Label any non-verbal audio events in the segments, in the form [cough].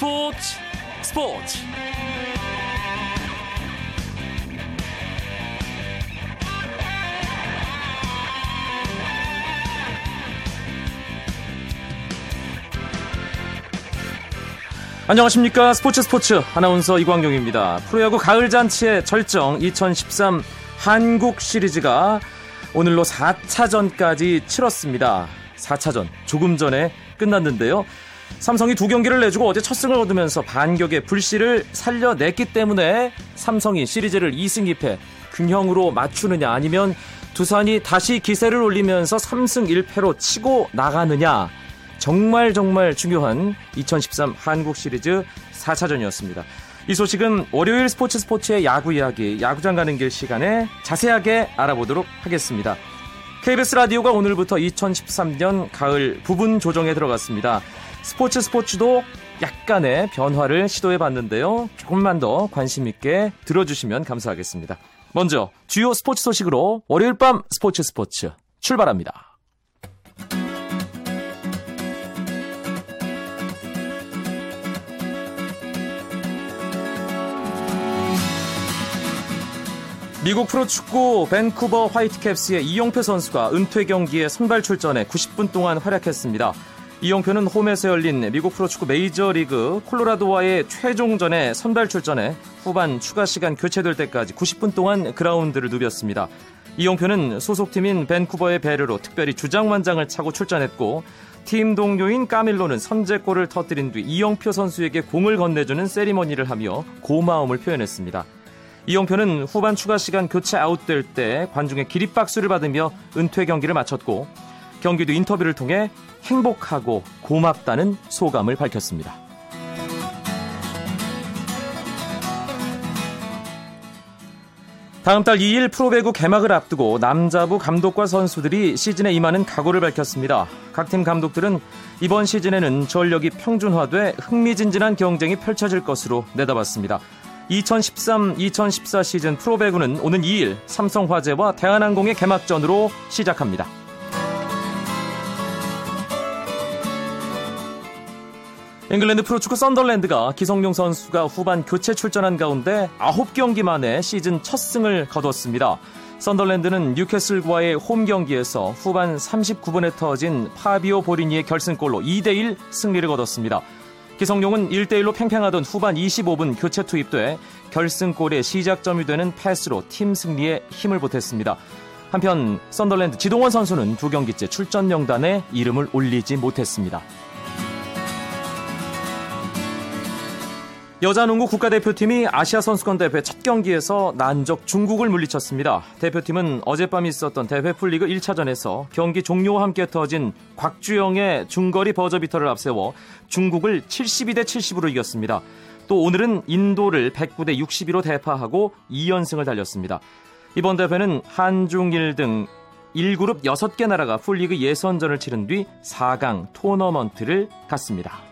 스포츠 스포츠. 안녕하십니까. 스포츠 스포츠 아나운서 이광용입니다. 프로야구 가을잔치의 절정 2013 한국 시리즈가 오늘로 4차전까지 치렀습니다. 4차전 조금 전에 끝났는데요 삼성이 두 경기를 내주고 어제 첫 승을 얻으면서 반격의 불씨를 살려냈기 때문에 삼성이 시리즈를 2승 2패 균형으로 맞추느냐 아니면 두산이 다시 기세를 올리면서 3승 1패로 치고 나가느냐 정말 정말 중요한 2013 한국 시리즈 4차전이었습니다. 이 소식은 월요일 스포츠 스포츠의 야구 이야기, 야구장 가는 길 시간에 자세하게 알아보도록 하겠습니다. KBS 라디오가 오늘부터 2013년 가을 부분 조정에 들어갔습니다. 스포츠 스포츠도 약간의 변화를 시도해 봤는데요. 조금만 더 관심 있게 들어주시면 감사하겠습니다. 먼저 주요 스포츠 소식으로 월요일 밤 스포츠 스포츠 출발합니다. 미국 프로축구 밴쿠버 화이트캡스의 이용표 선수가 은퇴 경기에 선발 출전해 90분 동안 활약했습니다. 이용표는 홈에서 열린 미국 프로축구 메이저리그 콜로라도와의 최종전에 선발 출전해 후반 추가 시간 교체될 때까지 90분 동안 그라운드를 누볐습니다. 이용표는 소속팀인 밴쿠버의 배려로 특별히 주장만장을 차고 출전했고 팀 동료인 까밀로는 선제골을 터뜨린 뒤 이용표 선수에게 공을 건네주는 세리머니를 하며 고마움을 표현했습니다. 이용표는 후반 추가 시간 교체 아웃될 때 관중의 기립박수를 받으며 은퇴 경기를 마쳤고 경기 뒤 인터뷰를 통해 행복하고 고맙다는 소감을 밝혔습니다. 다음 달 2일 프로배구 개막을 앞두고 남자부 감독과 선수들이 시즌에 임하는 각오를 밝혔습니다. 각 팀 감독들은 이번 시즌에는 전력이 평준화돼 흥미진진한 경쟁이 펼쳐질 것으로 내다봤습니다. 2013-2014 시즌 프로배구는 오는 2일 삼성화재와 대한항공의 개막전으로 시작합니다. 잉글랜드 프로축구 썬덜랜드가 기성용 선수가 후반 교체 출전한 가운데 9경기 만에 시즌 첫 승을 거뒀습니다. 썬덜랜드는 뉴캐슬과의 홈 경기에서 후반 39분에 터진 파비오 보리니의 결승골로 2대1 승리를 거뒀습니다. 기성용은 1대1로 팽팽하던 후반 25분 교체 투입돼 결승골의 시작점이 되는 패스로 팀 승리에 힘을 보탰습니다. 한편 썬덜랜드 지동원 선수는 두 경기째 출전 명단에 이름을 올리지 못했습니다. 여자농구 국가대표팀이 아시아 선수권 대회 첫 경기에서 난적 중국을 물리쳤습니다. 대표팀은 어젯밤 있었던 대회 풀리그 1차전에서 경기 종료와 함께 터진 곽주영의 중거리 버저비터를 앞세워 중국을 72대 70으로 이겼습니다. 또 오늘은 인도를 109대 62로 대파하고 2연승을 달렸습니다. 이번 대회는 한중일 등 1그룹 6개 나라가 풀리그 예선전을 치른 뒤 4강 토너먼트를 갔습니다.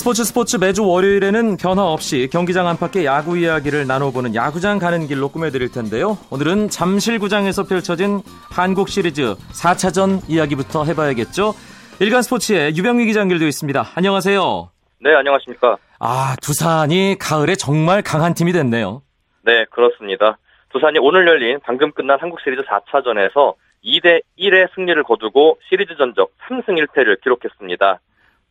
스포츠 스포츠 매주 월요일에는 변화 없이 경기장 안팎의 야구 이야기를 나눠보는 야구장 가는 길로 꾸며드릴 텐데요. 오늘은 잠실구장에서 펼쳐진 한국 시리즈 4차전 이야기부터 해봐야겠죠. 일간 스포츠의 유병미 기자 연결되어 있습니다. 안녕하세요. 네, 안녕하십니까. 아, 두산이 가을에 정말 강한 팀이 됐네요. 네, 그렇습니다. 두산이 오늘 열린 방금 끝난 한국 시리즈 4차전에서 2대 1의 승리를 거두고 시리즈 전적 3승 1패를 기록했습니다.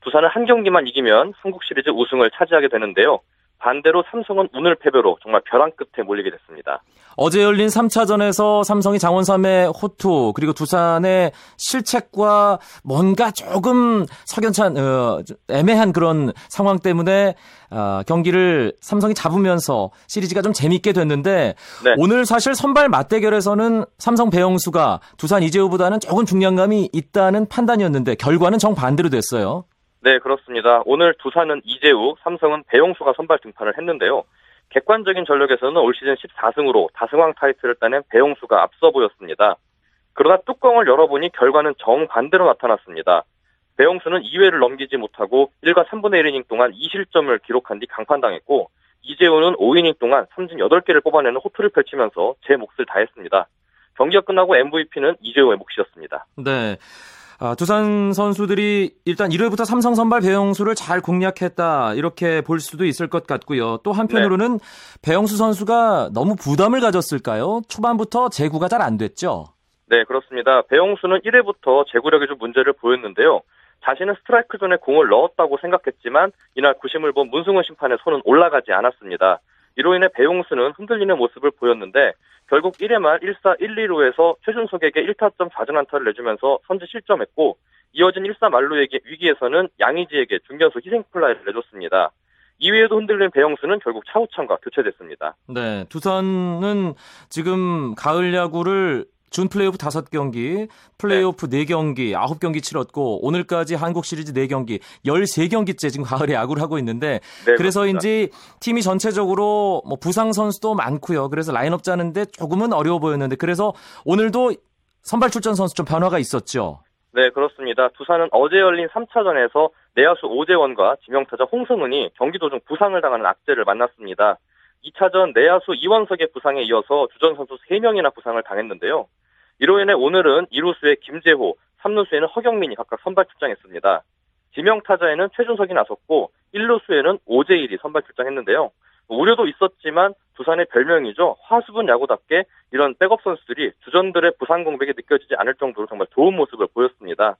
두산은 한 경기만 이기면 한국 시리즈 우승을 차지하게 되는데요. 반대로 삼성은 오늘 패배로 정말 벼랑 끝에 몰리게 됐습니다. 어제 열린 3차전에서 삼성이 장원 3의 호투 그리고 두산의 실책과 뭔가 조금 석연찬 어, 애매한 그런 상황 때문에 어, 경기를 삼성이 잡으면서 시리즈가 좀 재밌게 됐는데 네. 오늘 사실 선발 맞대결에서는 삼성 배영수가 두산 이재우보다는 조금 중량감이 있다는 판단이었는데 결과는 정반대로 됐어요. 네, 그렇습니다. 오늘 두산은 이재우, 삼성은 배용수가 선발 등판을 했는데요. 객관적인 전력에서는 올 시즌 14승으로 다승왕 타이틀을 따낸 배용수가 앞서 보였습니다. 그러나 뚜껑을 열어보니 결과는 정반대로 나타났습니다. 배영수는 2회를 넘기지 못하고 1과 3분의 1이닝 동안 2실점을 기록한 뒤 강판당했고 이재호는 5이닝 동안 삼진 8개를 뽑아내는 호투를 펼치면서 제 몫을 다했습니다. 경기가 끝나고 MVP는 이재호의 몫이었습니다. 네. 아, 두산 선수들이 일단 1회부터 삼성 선발 배영수를 잘 공략했다 이렇게 볼 수도 있을 것 같고요. 또 한편으로는 네. 배영수 선수가 너무 부담을 가졌을까요? 초반부터 제구가 잘 안 됐죠. 네, 그렇습니다. 배영수는 1회부터 제구력에 좀 문제를 보였는데요. 자신은 스트라이크 존에 공을 넣었다고 생각했지만 이날 구심을 본 문승훈 심판의 손은 올라가지 않았습니다. 이로 인해 배용수는 흔들리는 모습을 보였는데 결국 1회 말 1사 1, 2루에서 최준석에게 1타점 4전안타를 내주면서 선제 실점했고 이어진 1사 만루의 위기에서는 양의지에게 중견수 희생플라이를 내줬습니다. 2위에도 흔들린 배영수는 결국 차우찬과 교체됐습니다. 네, 두산은 지금 가을 야구를 준 플레이오프 5경기, 플레이오프 네. 4경기, 9경기 치렀고 오늘까지 한국 시리즈 4경기, 13경기째 지금 가을에 야구를 하고 있는데 네, 그래서인지 팀이 전체적으로 뭐 부상 선수도 많고요. 그래서 라인업 짜는데 조금은 어려워 보였는데 그래서 오늘도 선발 출전 선수 좀 변화가 있었죠. 네, 그렇습니다. 두산은 어제 열린 3차전에서 내야수 오재원과 지명타자 홍승은이 경기 도중 부상을 당하는 악재를 만났습니다. 2차전 내야수 이원석의 부상에 이어서 주전 선수 3명이나 부상을 당했는데요. 이로 인해 오늘은 2루수의 김재호, 3루수에는 허경민이 각각 선발 출장했습니다. 지명 타자에는 최준석이 나섰고 1루수에는 오재일이 선발 출장했는데요. 우려도 있었지만 두산의 별명이죠. 화수분 야구답게 이런 백업 선수들이 주전들의 부상 공백이 느껴지지 않을 정도로 정말 좋은 모습을 보였습니다.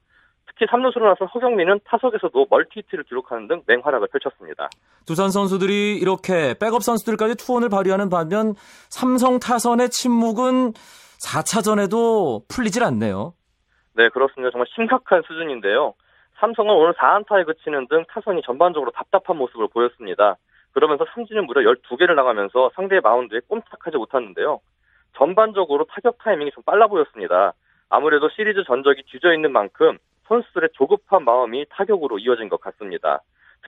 특히 3루수로 나선 허경민은 타석에서도 멀티히트를 기록하는 등 맹활약을 펼쳤습니다. 두산 선수들이 이렇게 백업 선수들까지 투혼을 발휘하는 반면 삼성 타선의 침묵은 4차전에도 풀리질 않네요. 네, 그렇습니다. 정말 심각한 수준인데요. 삼성은 오늘 4안타에 그치는 등 타선이 전반적으로 답답한 모습을 보였습니다. 그러면서 삼진은 무려 12개를 나가면서 상대의 마운드에 꼼짝하지 못했는데요. 전반적으로 타격 타이밍이 좀 빨라 보였습니다. 아무래도 시리즈 전적이 뒤져 있는 만큼 선수들의 조급한 마음이 타격으로 이어진 것 같습니다.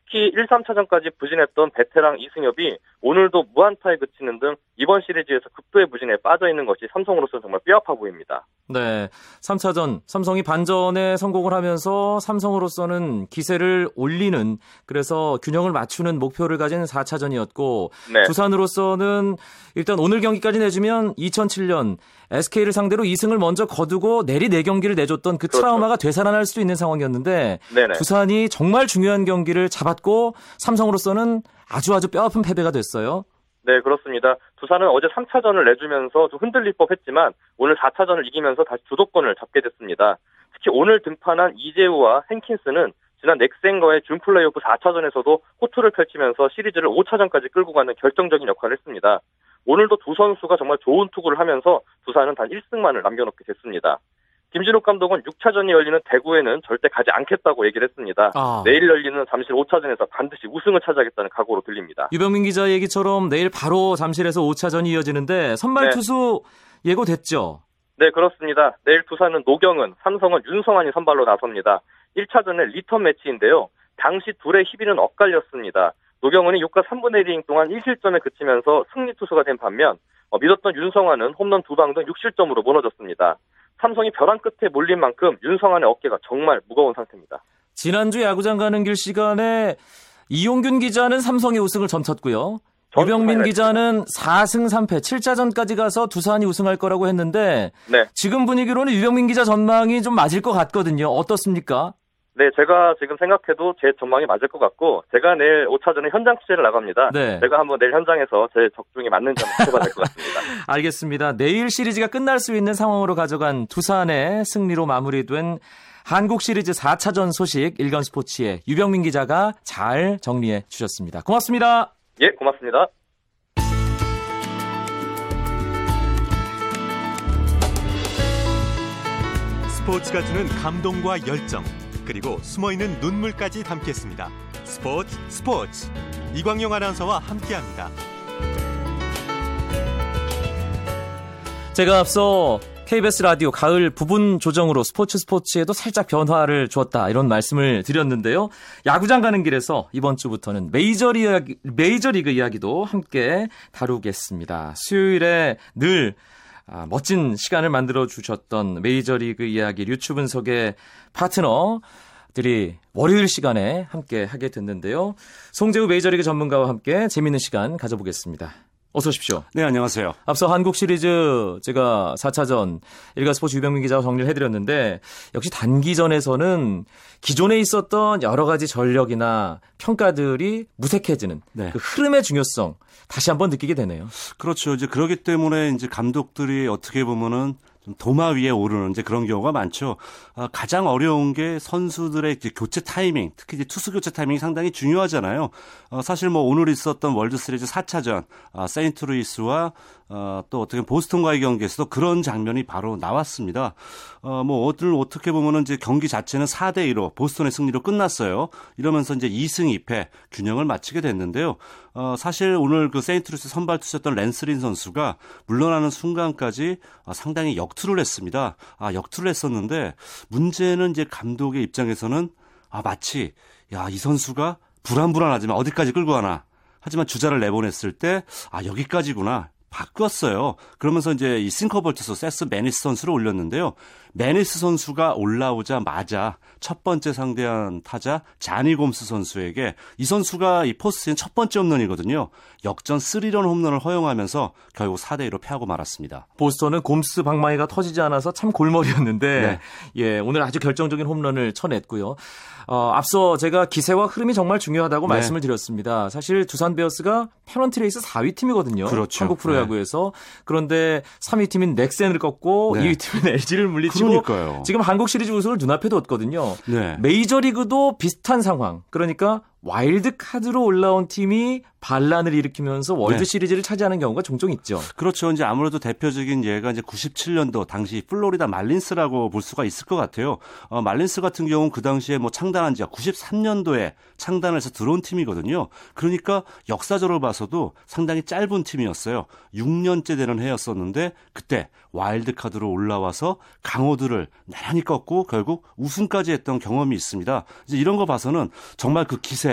특히 1, 3차전까지 부진했던 베테랑 이승엽이 오늘도 무안타에 그치는 등 이번 시리즈에서 극도의 부진에 빠져 있는 것이 삼성으로서는 정말 뼈아파 보입니다. 네. 3차전 삼성이 반전에 성공을 하면서 삼성으로서는 기세를 올리는 그래서 균형을 맞추는 목표를 가진 4차전이었고 네. 두산으로서는 일단 오늘 경기까지 내주면 2007년 SK를 상대로 2승을 먼저 거두고 내리 4경기를 내줬던 그 그렇죠. 트라우마가 되살아날 수도 있는 상황이었는데 네네. 두산이 정말 중요한 경기를 잡 았고 삼성으로서는 아주 아주 뼈아픈 패배가 됐어요. 네, 그렇습니다. 두산은 어제 3차전을 내주면서 좀 흔들릴 법 했지만 오늘 4차전을 이기면서 다시 주도권을 잡게 됐습니다. 특히 오늘 등판한 이재우와 헨킨스는 지난 넥센과의 준 플레이오프 4차전에서도 호투를 펼치면서 시리즈를 5차전까지 끌고 가는 결정적인 역할을 했습니다. 오늘도 두 선수가 정말 좋은 투구를 하면서 두산은 단 1승만을 남겨놓게 됐습니다. 김진욱 감독은 6차전이 열리는 대구에는 절대 가지 않겠다고 얘기를 했습니다. 아. 내일 열리는 잠실 5차전에서 반드시 우승을 차지하겠다는 각오로 들립니다. 유병민 기자 얘기처럼 내일 바로 잠실에서 5차전이 이어지는데 선발 네. 투수 예고됐죠? 네, 그렇습니다. 내일 두산은 노경은, 삼성은 윤성환이 선발로 나섭니다. 1차전은 리턴 매치인데요. 당시 둘의 희비는 엇갈렸습니다. 노경은이 6과 3분의 1이닝 동안 1실점에 그치면서 승리 투수가 된 반면 어, 믿었던 윤성환은 홈런 2방 등 6실점으로 무너졌습니다. 삼성이 벼랑 끝에 몰린 만큼 윤성환의 어깨가 정말 무거운 상태입니다. 지난주 야구장 가는 길 시간에 이용균 기자는 삼성의 우승을 점쳤고요. 유병민 기자는 4승 3패 7자전까지 가서 두산이 우승할 거라고 했는데 네. 지금 분위기로는 유병민 기자 전망이 좀 맞을 것 같거든요. 어떻습니까? 네, 제가 지금 생각해도 제 전망이 맞을 것 같고 제가 내일 5차전에 현장 취재를 나갑니다. 네. 제가 한번 내일 현장에서 제 적중이 맞는지 한번 해봐야 될 것 같습니다. [laughs] 알겠습니다. 내일 시리즈가 끝날 수 있는 상황으로 가져간 두산의 승리로 마무리된 한국 시리즈 4차전 소식 일간 스포츠의 유병민 기자가 잘 정리해 주셨습니다. 고맙습니다. 예, 고맙습니다. 스포츠가 주는 감동과 열정 그리고 숨어있는 눈물까지 담겠습니다. 스포츠 스포츠 이광용 아나운서와 함께합니다. 제가 앞서 KBS 라디오 가을 부분 조정으로 스포츠 스포츠에도 살짝 변화를 주었다 이런 말씀을 드렸는데요. 야구장 가는 길에서 이번 주부터는 메이저리그, 메이저리그 이야기도 함께 다루겠습니다. 수요일에 늘 아, 멋진 시간을 만들어 주셨던 메이저리그 이야기 류추 분석의 파트너 들이 월요일 시간에 함께 하게 됐는데요. 송재우 메이저리그 전문가와 함께 재밌는 시간 가져보겠습니다. 어서 오십시오. 네, 안녕하세요. 앞서 한국 시리즈 제가 4차전 일가 스포츠 유병민 기자와 정리를 해드렸는데 역시 단기전에서는 기존에 있었던 여러 가지 전력이나 평가들이 무색해지는 네. 그 흐름의 중요성 다시 한번 느끼게 되네요. 그렇죠. 이제 그러기 때문에 이제 감독들이 어떻게 보면은 좀 도마 위에 오르는 이제 그런 경우가 많죠. 아, 가장 어려운 게 선수들의 교체 타이밍, 특히 이제 투수 교체 타이밍이 상당히 중요하잖아요. 어, 사실 뭐 오늘 있었던 월드 시리즈 4차전 아, 세인트루이스와 어, 또 어떻게 보스턴과의 경기에서도 그런 장면이 바로 나왔습니다. 어, 뭐 오늘 어떻게 보면은 이제 경기 자체는 4대 2로 보스턴의 승리로 끝났어요. 이러면서 이제 2승 2패 균형을 맞추게 됐는데요. 어, 사실 오늘 그 세인트루이스 선발 투수였던 랜스 린 선수가 물러나는 순간까지 아, 상당히 역투를 했습니다. 아, 역투를 했었는데 문제는 이제 감독의 입장에서는 아, 마치 야, 이 선수가 불안불안하지만 어디까지 끌고 가나. 하지만 주자를 내보냈을 때 아, 여기까지구나. 바꿨어요. 그러면서 이제 이 싱커볼 투수 세스 매니스 선수를 올렸는데요. 매니스 선수가 올라오자마자 첫 번째 상대한 타자 자니 곰스 선수에게 이 선수가 이 포스트시즌 첫 번째 홈런이거든요. 역전 3런 홈런을 허용하면서 결국 4대 2로 패하고 말았습니다. 보스턴은 곰스 방망이가 터지지 않아서 참 골머리였는데 네. 예 오늘 아주 결정적인 홈런을 쳐냈고요. 어, 앞서 제가 기세와 흐름이 정말 중요하다고 네. 말씀을 드렸습니다. 사실 두산 베어스가 페넌트 레이스 4위 팀이거든요. 그렇죠. 한국 프로야구에서 그런데 3위 팀인 넥센을 꺾고 네. 2위 팀인 LG를 물리치고 그러니까요. 지금 한국 시리즈 우승을 눈앞에 뒀거든요. 네. 메이저리그도 비슷한 상황. 그러니까 와일드 카드로 올라온 팀이 반란을 일으키면서 월드 네. 시리즈를 차지하는 경우가 종종 있죠. 그렇죠. 이제 아무래도 대표적인 예가 이제 97년도 당시 플로리다 말린스라고 볼 수가 있을 것 같아요. 어, 말린스 같은 경우는 그 당시에 뭐 창단한 지가 93년도에 창단을 해서 들어온 팀이거든요. 그러니까 역사적으로 봐서도 상당히 짧은 팀이었어요. 6년째 되는 해였었는데 그때 와일드 카드로 올라와서 강호들을 나란히 꺾고 결국 우승까지 했던 경험이 있습니다. 이제 이런 거 봐서는 정말 그 기세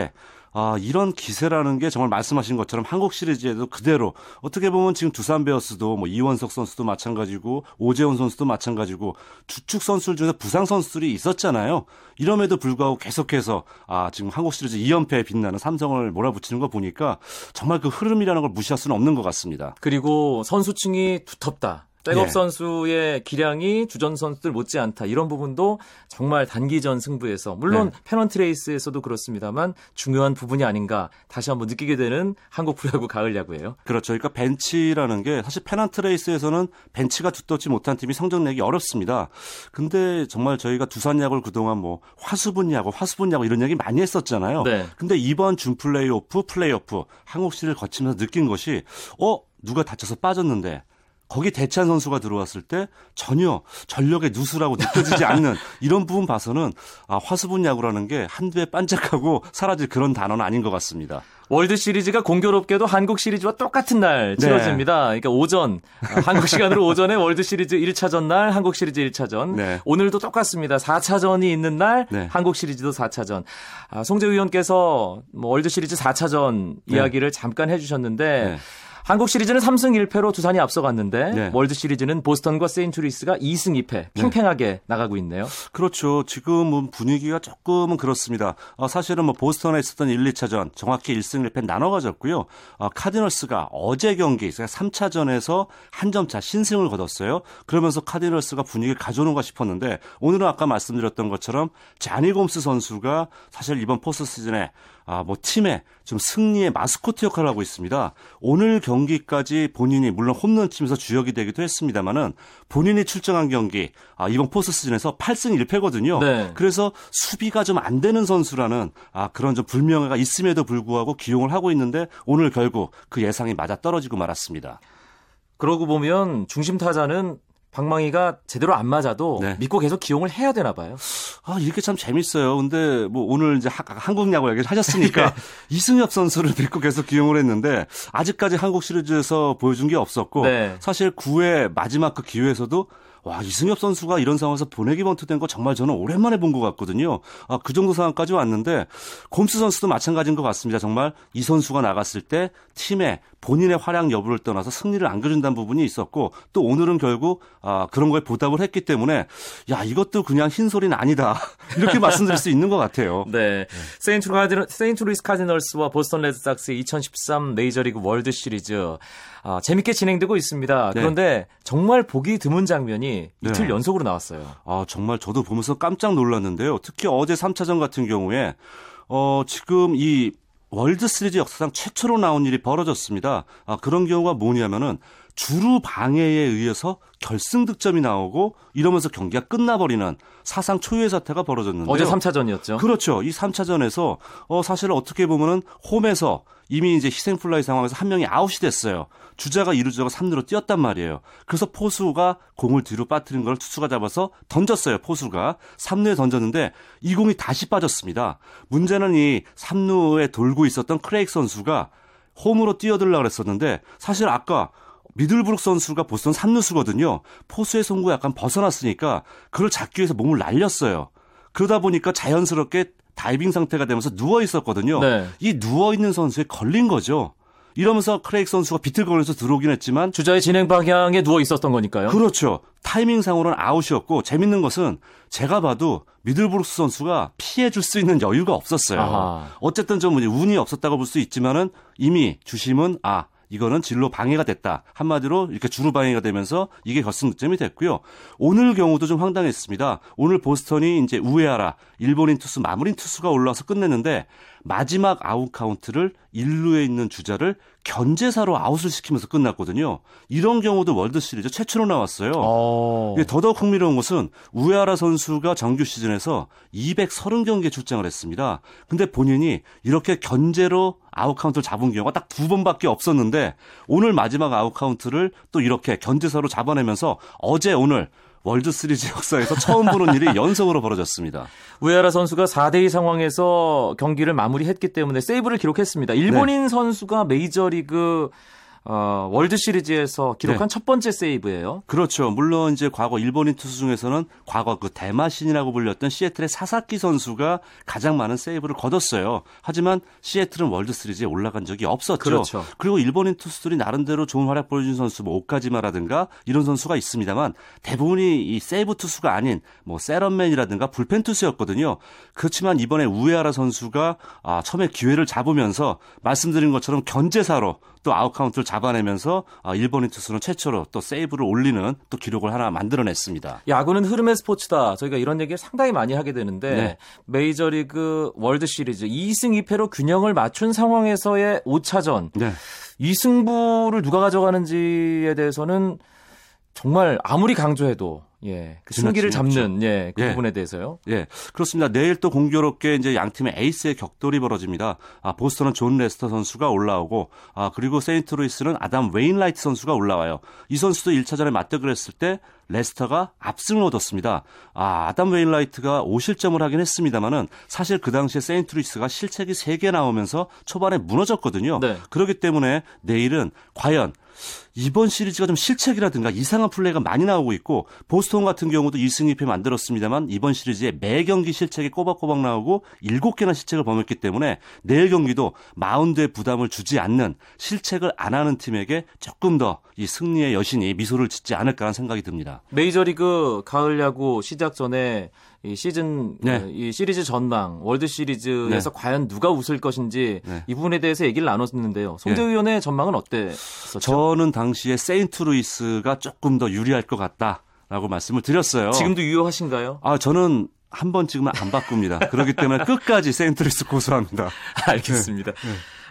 아, 이런 기세라는 게 정말 말씀하신 것처럼 한국 시리즈에도 그대로 어떻게 보면 지금 두산 베어스도 뭐 이원석 선수도 마찬가지고 오재원 선수도 마찬가지고 주축 선수들 중에 부상 선수들이 있었잖아요. 이럼에도 불구하고 계속해서 아, 지금 한국 시리즈 2연패에 빛나는 삼성을 몰아붙이는 거 보니까 정말 그 흐름이라는 걸 무시할 수는 없는 것 같습니다. 그리고 선수층이 두텁다. 백업 예. 선수의 기량이 주전 선수들 못지않다. 이런 부분도 정말 단기전 승부에서 물론 네. 페넌트 레이스에서도 그렇습니다만 중요한 부분이 아닌가 다시 한번 느끼게 되는 한국 프로야구 가을 야구예요. 그렇죠. 그러니까 벤치라는 게 사실 페넌트 레이스에서는 벤치가 두텁지 못한 팀이 성적 내기 어렵습니다. 근데 정말 저희가 두산 야구를 그동안 뭐 화수분 야구, 화수분 야구 이런 얘기 많이 했었잖아요. 네. 근데 이번 준 플레이오프, 플레이오프 한국 시리즈를 거치면서 느낀 것이 어 누가 다쳐서 빠졌는데 거기 대체한 선수가 들어왔을 때 전혀 전력의 누수라고 느껴지지 않는 [laughs] 이런 부분 봐서는 아, 화수분 야구라는 게 한두 해 반짝하고 사라질 그런 단어는 아닌 것 같습니다. 월드 시리즈가 공교롭게도 한국 시리즈와 똑같은 날 네. 치러집니다. 그러니까 오전 아, 한국 시간으로 오전에 월드 시리즈 1차전 날 한국 시리즈 1차전 네. 오늘도 똑같습니다. 4차전이 있는 날 네. 한국 시리즈도 4차전. 아, 송재우 위원께서 뭐 월드 시리즈 4차전 네. 이야기를 잠깐 해주셨는데 네. 한국 시리즈는 3승 1패로 두산이 앞서갔는데 네. 월드 시리즈는 보스턴과 세인트루이스가 2승 2패 팽팽하게 나가고 있네요. 그렇죠. 지금은 분위기가 조금은 그렇습니다. 어, 사실은 뭐 보스턴에 있었던 1, 2차전 정확히 1승 1패 나눠 가졌고요. 어, 카디널스가 어제 경기 3차전에서 한 점 차 신승을 거뒀어요. 그러면서 카디널스가 분위기를 가져오는가 싶었는데 오늘은 아까 말씀드렸던 것처럼 자니 곰스 선수가 사실 이번 포스트 시즌에 아, 뭐 팀의 좀 승리의 마스코트 역할을 하고 있습니다. 오늘 경기까지 본인이 물론 홈런 팀에서 주역이 되기도 했습니다만은 본인이 출전한 경기 아, 이번 포스트 시즌에서 8승 1패거든요. 네. 그래서 수비가 좀 안 되는 선수라는 아, 그런 좀 불명예가 있음에도 불구하고 기용을 하고 있는데 오늘 결국 그 예상이 맞아 떨어지고 말았습니다. 그러고 보면 중심 타자는 방망이가 제대로 안 맞아도 네. 믿고 계속 기용을 해야 되나 봐요. 아, 이렇게 참 재밌어요. 근데 뭐 오늘 이제 하- 한국 야구 얘기를 하셨으니까 [laughs] 이승엽 선수를 [laughs] 믿고 계속 기용을 했는데 아직까지 한국 시리즈에서 보여준 게 없었고 네. 사실 9회 마지막 그 기회에서도 와, 이승엽 선수가 이런 상황에서 보내기 번트 된 거 정말 저는 오랜만에 본 것 같거든요. 아, 그 정도 상황까지 왔는데 곰스 선수도 마찬가지인 것 같습니다. 정말 이 선수가 나갔을 때 팀의 본인의 활약 여부를 떠나서 승리를 안겨준다는 부분이 있었고 또 오늘은 결국 아, 그런 거에 보답을 했기 때문에 야 이것도 그냥 흰소리는 아니다 [laughs] 이렇게 말씀드릴 수 있는 것 같아요. [laughs] 네, 세인트 카디널, 세인트루이스 카디널스와 보스턴 레드삭스의 2013 메이저리그 월드 시리즈 아, 재밌게 진행되고 있습니다. 네. 그런데 정말 보기 드문 장면이 이틀 네. 연속으로 나왔어요. 아, 정말 저도 보면서 깜짝 놀랐는데요. 특히 어제 3차전 같은 경우에 어, 지금 이 월드 시리즈 역사상 최초로 나온 일이 벌어졌습니다. 아, 그런 경우가 뭐냐면은 주루 방해에 의해서 결승 득점이 나오고 이러면서 경기가 끝나버리는 사상 초유의 사태가 벌어졌는데요. 어제 3차전이었죠. 그렇죠. 이 3차전에서 어 사실 어떻게 보면은 홈에서 이미 이제 희생 플라이 상황에서 한 명이 아웃이 됐어요. 주자가 이루자가 3루로 뛰었단 말이에요. 그래서 포수가 공을 뒤로 빠뜨린 걸 투수가 잡아서 던졌어요. 포수가 3루에 던졌는데 이 공이 다시 빠졌습니다. 문제는 이 3루에 돌고 있었던 크레이그 선수가 홈으로 뛰어들려고 그랬었는데 사실 아까 미들브룩스 선수가 보스턴 3루수거든요. 포수의 송구 약간 벗어났으니까 그걸 잡기 위해서 몸을 날렸어요. 그러다 보니까 자연스럽게 다이빙 상태가 되면서 누워 있었거든요. 네. 이 누워 있는 선수에 걸린 거죠. 이러면서 크레이그 선수가 비틀거리면서 들어오긴 했지만 주자의 진행 방향에 누워 있었던 거니까요. 그렇죠. 타이밍상으로는 아웃이었고 재밌는 것은 제가 봐도 미들브룩스 선수가 피해 줄 수 있는 여유가 없었어요. 아하. 어쨌든 좀 운이 없었다고 볼 수 있지만은 이미 주심은 아 이거는 진로 방해가 됐다. 한마디로 이렇게 주루 방해가 되면서 이게 결승 득점이 됐고요. 오늘 경우도 좀 황당했습니다. 오늘 보스턴이 이제 우에하라 일본인 투수 마무리 투수가 올라와서 끝냈는데 마지막 아웃 카운트를 1루에 있는 주자를 견제사로 아웃을 시키면서 끝났거든요. 이런 경우도 월드 시리즈 최초로 나왔어요. 어. 이게 더더욱 흥미로운 것은 우에하라 선수가 정규 시즌에서 230경기에 출장을 했습니다. 근데 본인이 이렇게 견제로 아웃 카운트를 잡은 경우가 딱 두 번밖에 없었는데 오늘 마지막 아웃 카운트를 또 이렇게 견제사로 잡아내면서 어제 오늘 월드 시리즈 역사에서 처음 보는 일이 [laughs] 연속으로 벌어졌습니다. 우에하라 선수가 4대2 상황에서 경기를 마무리했기 때문에 세이브를 기록했습니다. 일본인 네. 선수가 메이저리그 어, 월드 시리즈에서 기록한 네. 첫 번째 세이브예요. 그렇죠. 물론 이제 과거 일본인 투수 중에서는 과거 그 대마신이라고 불렸던 시애틀의 사사키 선수가 가장 많은 세이브를 거뒀어요. 하지만 시애틀은 월드 시리즈에 올라간 적이 없었죠. 그렇죠. 그리고 일본인 투수들이 나름대로 좋은 활약 보여준 선수 뭐 오카지마라든가 이런 선수가 있습니다만 대부분이 이 세이브 투수가 아닌 뭐 셋업맨이라든가 불펜 투수였거든요. 그렇지만 이번에 우에하라 선수가 아, 처음에 기회를 잡으면서 말씀드린 것처럼 견제사로 또 아웃 카운트를 잡아내면서 아, 일본인 투수는 최초로 또 세이브를 올리는 또 기록을 하나 만들어냈습니다. 야구는 흐름의 스포츠다. 저희가 이런 얘기를 상당히 많이 하게 되는데 네. 메이저리그 월드 시리즈 2승 2패로 균형을 맞춘 상황에서의 5차전 네. 이 승부를 누가 가져가는지에 대해서는 정말 아무리 강조해도 예, 그 승기를 잡는 예, 그 예. 부분에 대해서요. 예, 그렇습니다. 내일 또 공교롭게 이제 양 팀의 에이스의 격돌이 벌어집니다. 아, 보스턴은 존 레스터 선수가 올라오고, 아, 그리고 세인트루이스는 아담 웨인라이트 선수가 올라와요. 이 선수도 1차전에 맞대결 했을 때 레스터가 압승을 얻었습니다. 아, 아담 웨인라이트가 5실점을 하긴 했습니다만은 사실 그 당시에 세인트루이스가 실책이 3개 나오면서 초반에 무너졌거든요. 네. 그렇기 때문에 내일은 과연 이번 시리즈가 좀 실책이라든가 이상한 플레이가 많이 나오고 있고 보스턴 같은 경우도 2승 2패 만들었습니다만 이번 시리즈에 매 경기 실책이 꼬박꼬박 나오고 7개나 실책을 범했기 때문에 내일 경기도 마운드에 부담을 주지 않는 실책을 안 하는 팀에게 조금 더 이 승리의 여신이 미소를 짓지 않을까 하는 생각이 듭니다. 메이저리그 가을 야구 시작 전에 이 시즌 네. 어, 이 시리즈 전망 월드 시리즈에서 과연 누가 웃을 것인지 네. 이 부분에 대해서 얘기를 나눴는데요. 송재우 네. 위원의 전망은 어땠었죠? 저는 당시에 세인트루이스가 조금 더 유리할 것 같다라고 말씀을 드렸어요. 지금도 유효하신가요? 아 저는 한번 찍으면 안 바꿉니다. 그렇기 때문에 끝까지 세인트루이스 고수합니다. [laughs] 알겠습니다.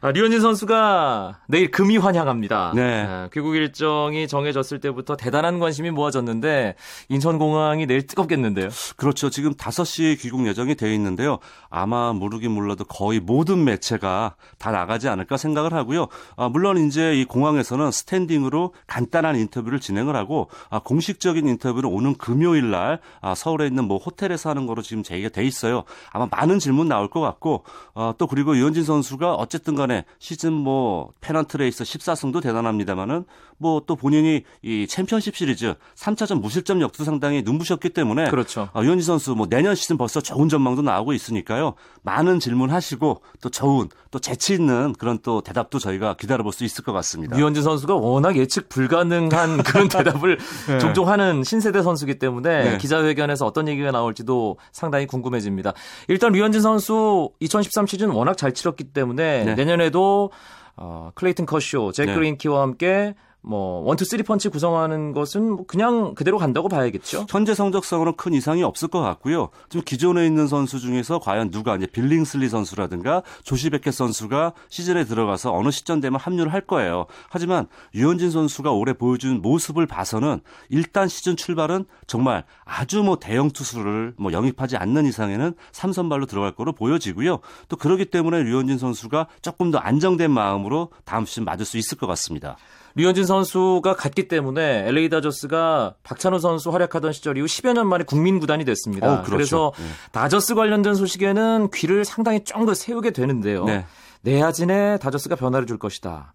아, 류현진 선수가 내일 금의 환향합니다. 네. 아, 귀국 일정이 정해졌을 때부터 대단한 관심이 모아졌는데 인천공항이 내일 뜨겁겠는데요. 그렇죠. 지금 5시 귀국 예정이 되어 있는데요. 아마 모르긴 몰라도 거의 모든 매체가 다 나가지 않을까 생각을 하고요. 아, 물론 이제 이 공항에서는 스탠딩으로 간단한 인터뷰를 진행을 하고 아, 공식적인 인터뷰는 오는 금요일 날 아, 서울에 있는 뭐 호텔에서 하는 거로 지금 얘기가 돼 있어요. 아마 많은 질문 나올 것 같고 아, 또 그리고 류현진 선수가 어쨌든 간에 중간에 시즌 뭐 페넌트 레이스 14승도 대단합니다만은 뭐 또 본인이 이 챔피언십 시리즈 3차전 무실점 역투도 상당히 눈부셨기 때문에 그렇죠. 아, 류현진 선수 뭐 내년 시즌 벌써 좋은 전망도 나오고 있으니까요. 많은 질문하시고 또 좋은 또 재치 있는 그런 또 대답도 저희가 기다려볼 수 있을 것 같습니다. 류현진 선수가 워낙 예측 불가능한 [laughs] 그런 대답을 네. 종종 하는 신세대 선수기 때문에 네. 기자회견에서 어떤 얘기가 나올지도 상당히 궁금해집니다. 일단 류현진 선수 2013 시즌 워낙 잘 치렀기 때문에 네. 내년 에도 어, 클레이튼 커쇼, 잭 네. 그레인키와 함께 뭐 one two three 펀치 구성하는 것은 뭐 그냥 그대로 간다고 봐야겠죠. 현재 성적상으로는 큰 이상이 없을 것 같고요. 지금 기존에 있는 선수 중에서 과연 누가 이제 빌링슬리 선수라든가 조시 베켓 선수가 시즌에 들어가서 어느 시점 되면 합류를 할 거예요. 하지만 유현진 선수가 올해 보여준 모습을 봐서는 일단 시즌 출발은 정말 아주 뭐 대형 투수를 뭐 영입하지 않는 이상에는 삼선발로 들어갈 거로 보여지고요. 또 그러기 때문에 류현진 선수가 조금 더 안정된 마음으로 다음 시즌 맞을 수 있을 것 같습니다. 류현진 선수가 갔기 때문에 LA 다저스가 박찬호 선수 활약하던 시절 이후 10여 년 만에 국민 구단이 됐습니다. 어, 그렇죠. 그래서 네. 다저스 관련된 소식에는 귀를 상당히 쫑긋 세우게 되는데요. 네. 내야진에 다저스가 변화를 줄 것이다.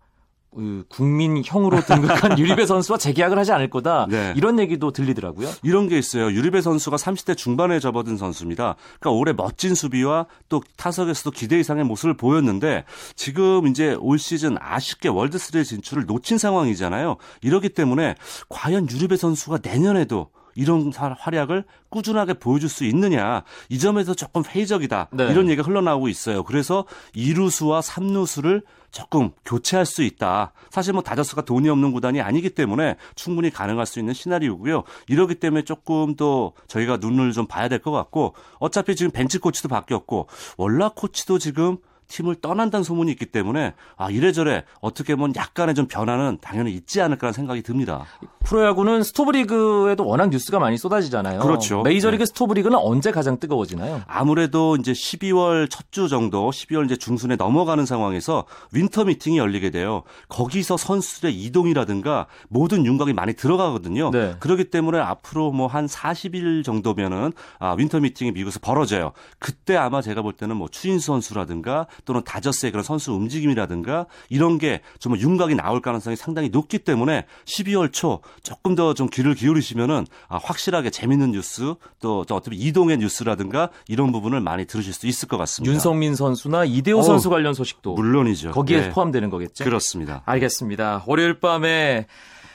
그 국민형으로 등극한 [laughs] 유리배 선수와 재계약을 하지 않을 거다. 네. 이런 얘기도 들리더라고요. 이런 게 있어요. 유리배 선수가 30대 중반에 접어든 선수입니다. 그러니까 올해 멋진 수비와 또 타석에서도 기대 이상의 모습을 보였는데 지금 이제 올 시즌 아쉽게 월드 시리즈 진출을 놓친 상황이잖아요. 이러기 때문에 과연 유리배 선수가 내년에도 이런 사- 활약을 꾸준하게 보여줄 수 있느냐 이 점에서 조금 회의적이다 네. 이런 얘기가 흘러나오고 있어요. 그래서 2루수와 3루수를 조금 교체할 수 있다. 사실 뭐 다저스가 돈이 없는 구단이 아니기 때문에 충분히 가능할 수 있는 시나리오고요. 이러기 때문에 조금 더 저희가 눈을 좀 봐야 될 것 같고 어차피 지금 벤치 코치도 바뀌었고 월라 코치도 지금 팀을 떠난다는 소문이 있기 때문에 아 이래저래 어떻게 보면 약간의 좀 변화는 당연히 있지 않을까라는 생각이 듭니다. 프로야구는 스토브리그에도 워낙 뉴스가 많이 쏟아지잖아요. 그렇죠. 메이저리그 네. 스토브리그는 언제 가장 뜨거워지나요? 아무래도 이제 12월 첫 주 정도, 12월 이제 중순에 넘어가는 상황에서 윈터 미팅이 열리게 돼요. 거기서 선수들의 이동이라든가 모든 윤곽이 많이 드러나거든요. 네. 그렇기 때문에 앞으로 뭐 한 40일 정도면은 아, 윈터 미팅이 미국에서 벌어져요. 그때 아마 제가 볼 때는 뭐 추신수 선수라든가 또는 다저스의 그런 선수 움직임이라든가 이런 게 좀 윤곽이 나올 가능성이 상당히 높기 때문에 12월 초 조금 더 좀 귀를 기울이시면은 아, 확실하게 재밌는 뉴스 또, 또 어떻게 이동의 뉴스라든가 이런 부분을 많이 들으실 수 있을 것 같습니다. 윤성민 선수나 이대호 어우, 선수 관련 소식도 물론이죠. 거기에 네. 포함되는 거겠죠? 그렇습니다. 알겠습니다. 월요일 밤에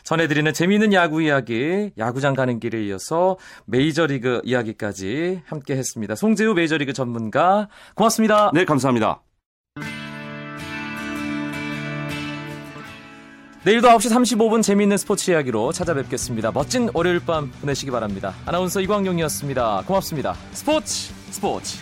전해드리는 재미있는 야구 이야기, 야구장 가는 길에 이어서 메이저리그 이야기까지 함께 했습니다. 송재우 메이저리그 전문가, 고맙습니다. 네, 감사합니다. 내일도 9시 35분 재미있는 스포츠 이야기로 찾아뵙겠습니다. 멋진 월요일 밤 보내시기 바랍니다. 아나운서 이광용이었습니다. 고맙습니다. 스포츠 스포츠